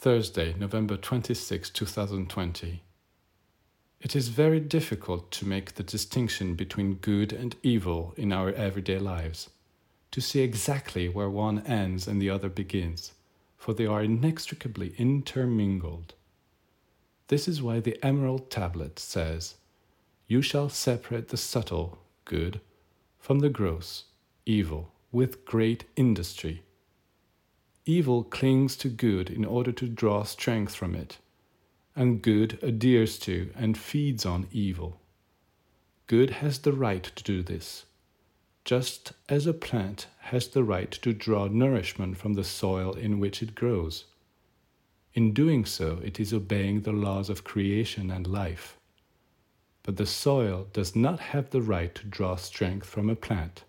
Thursday, November 26, 2020. It is very difficult to make the distinction between good and evil in our everyday lives, to see exactly where one ends and the other begins, for they are inextricably intermingled. This is why the Emerald Tablet says, You shall separate the subtle, good, from the gross, evil, with great industry. Evil clings to good in order to draw strength from it and good adheres to and feeds on evil. Good has the right to do this, just as a plant has the right to draw nourishment from the soil in which it grows. In doing so, it is obeying the laws of creation and life. But the soil does not have the right to draw strength from a plant.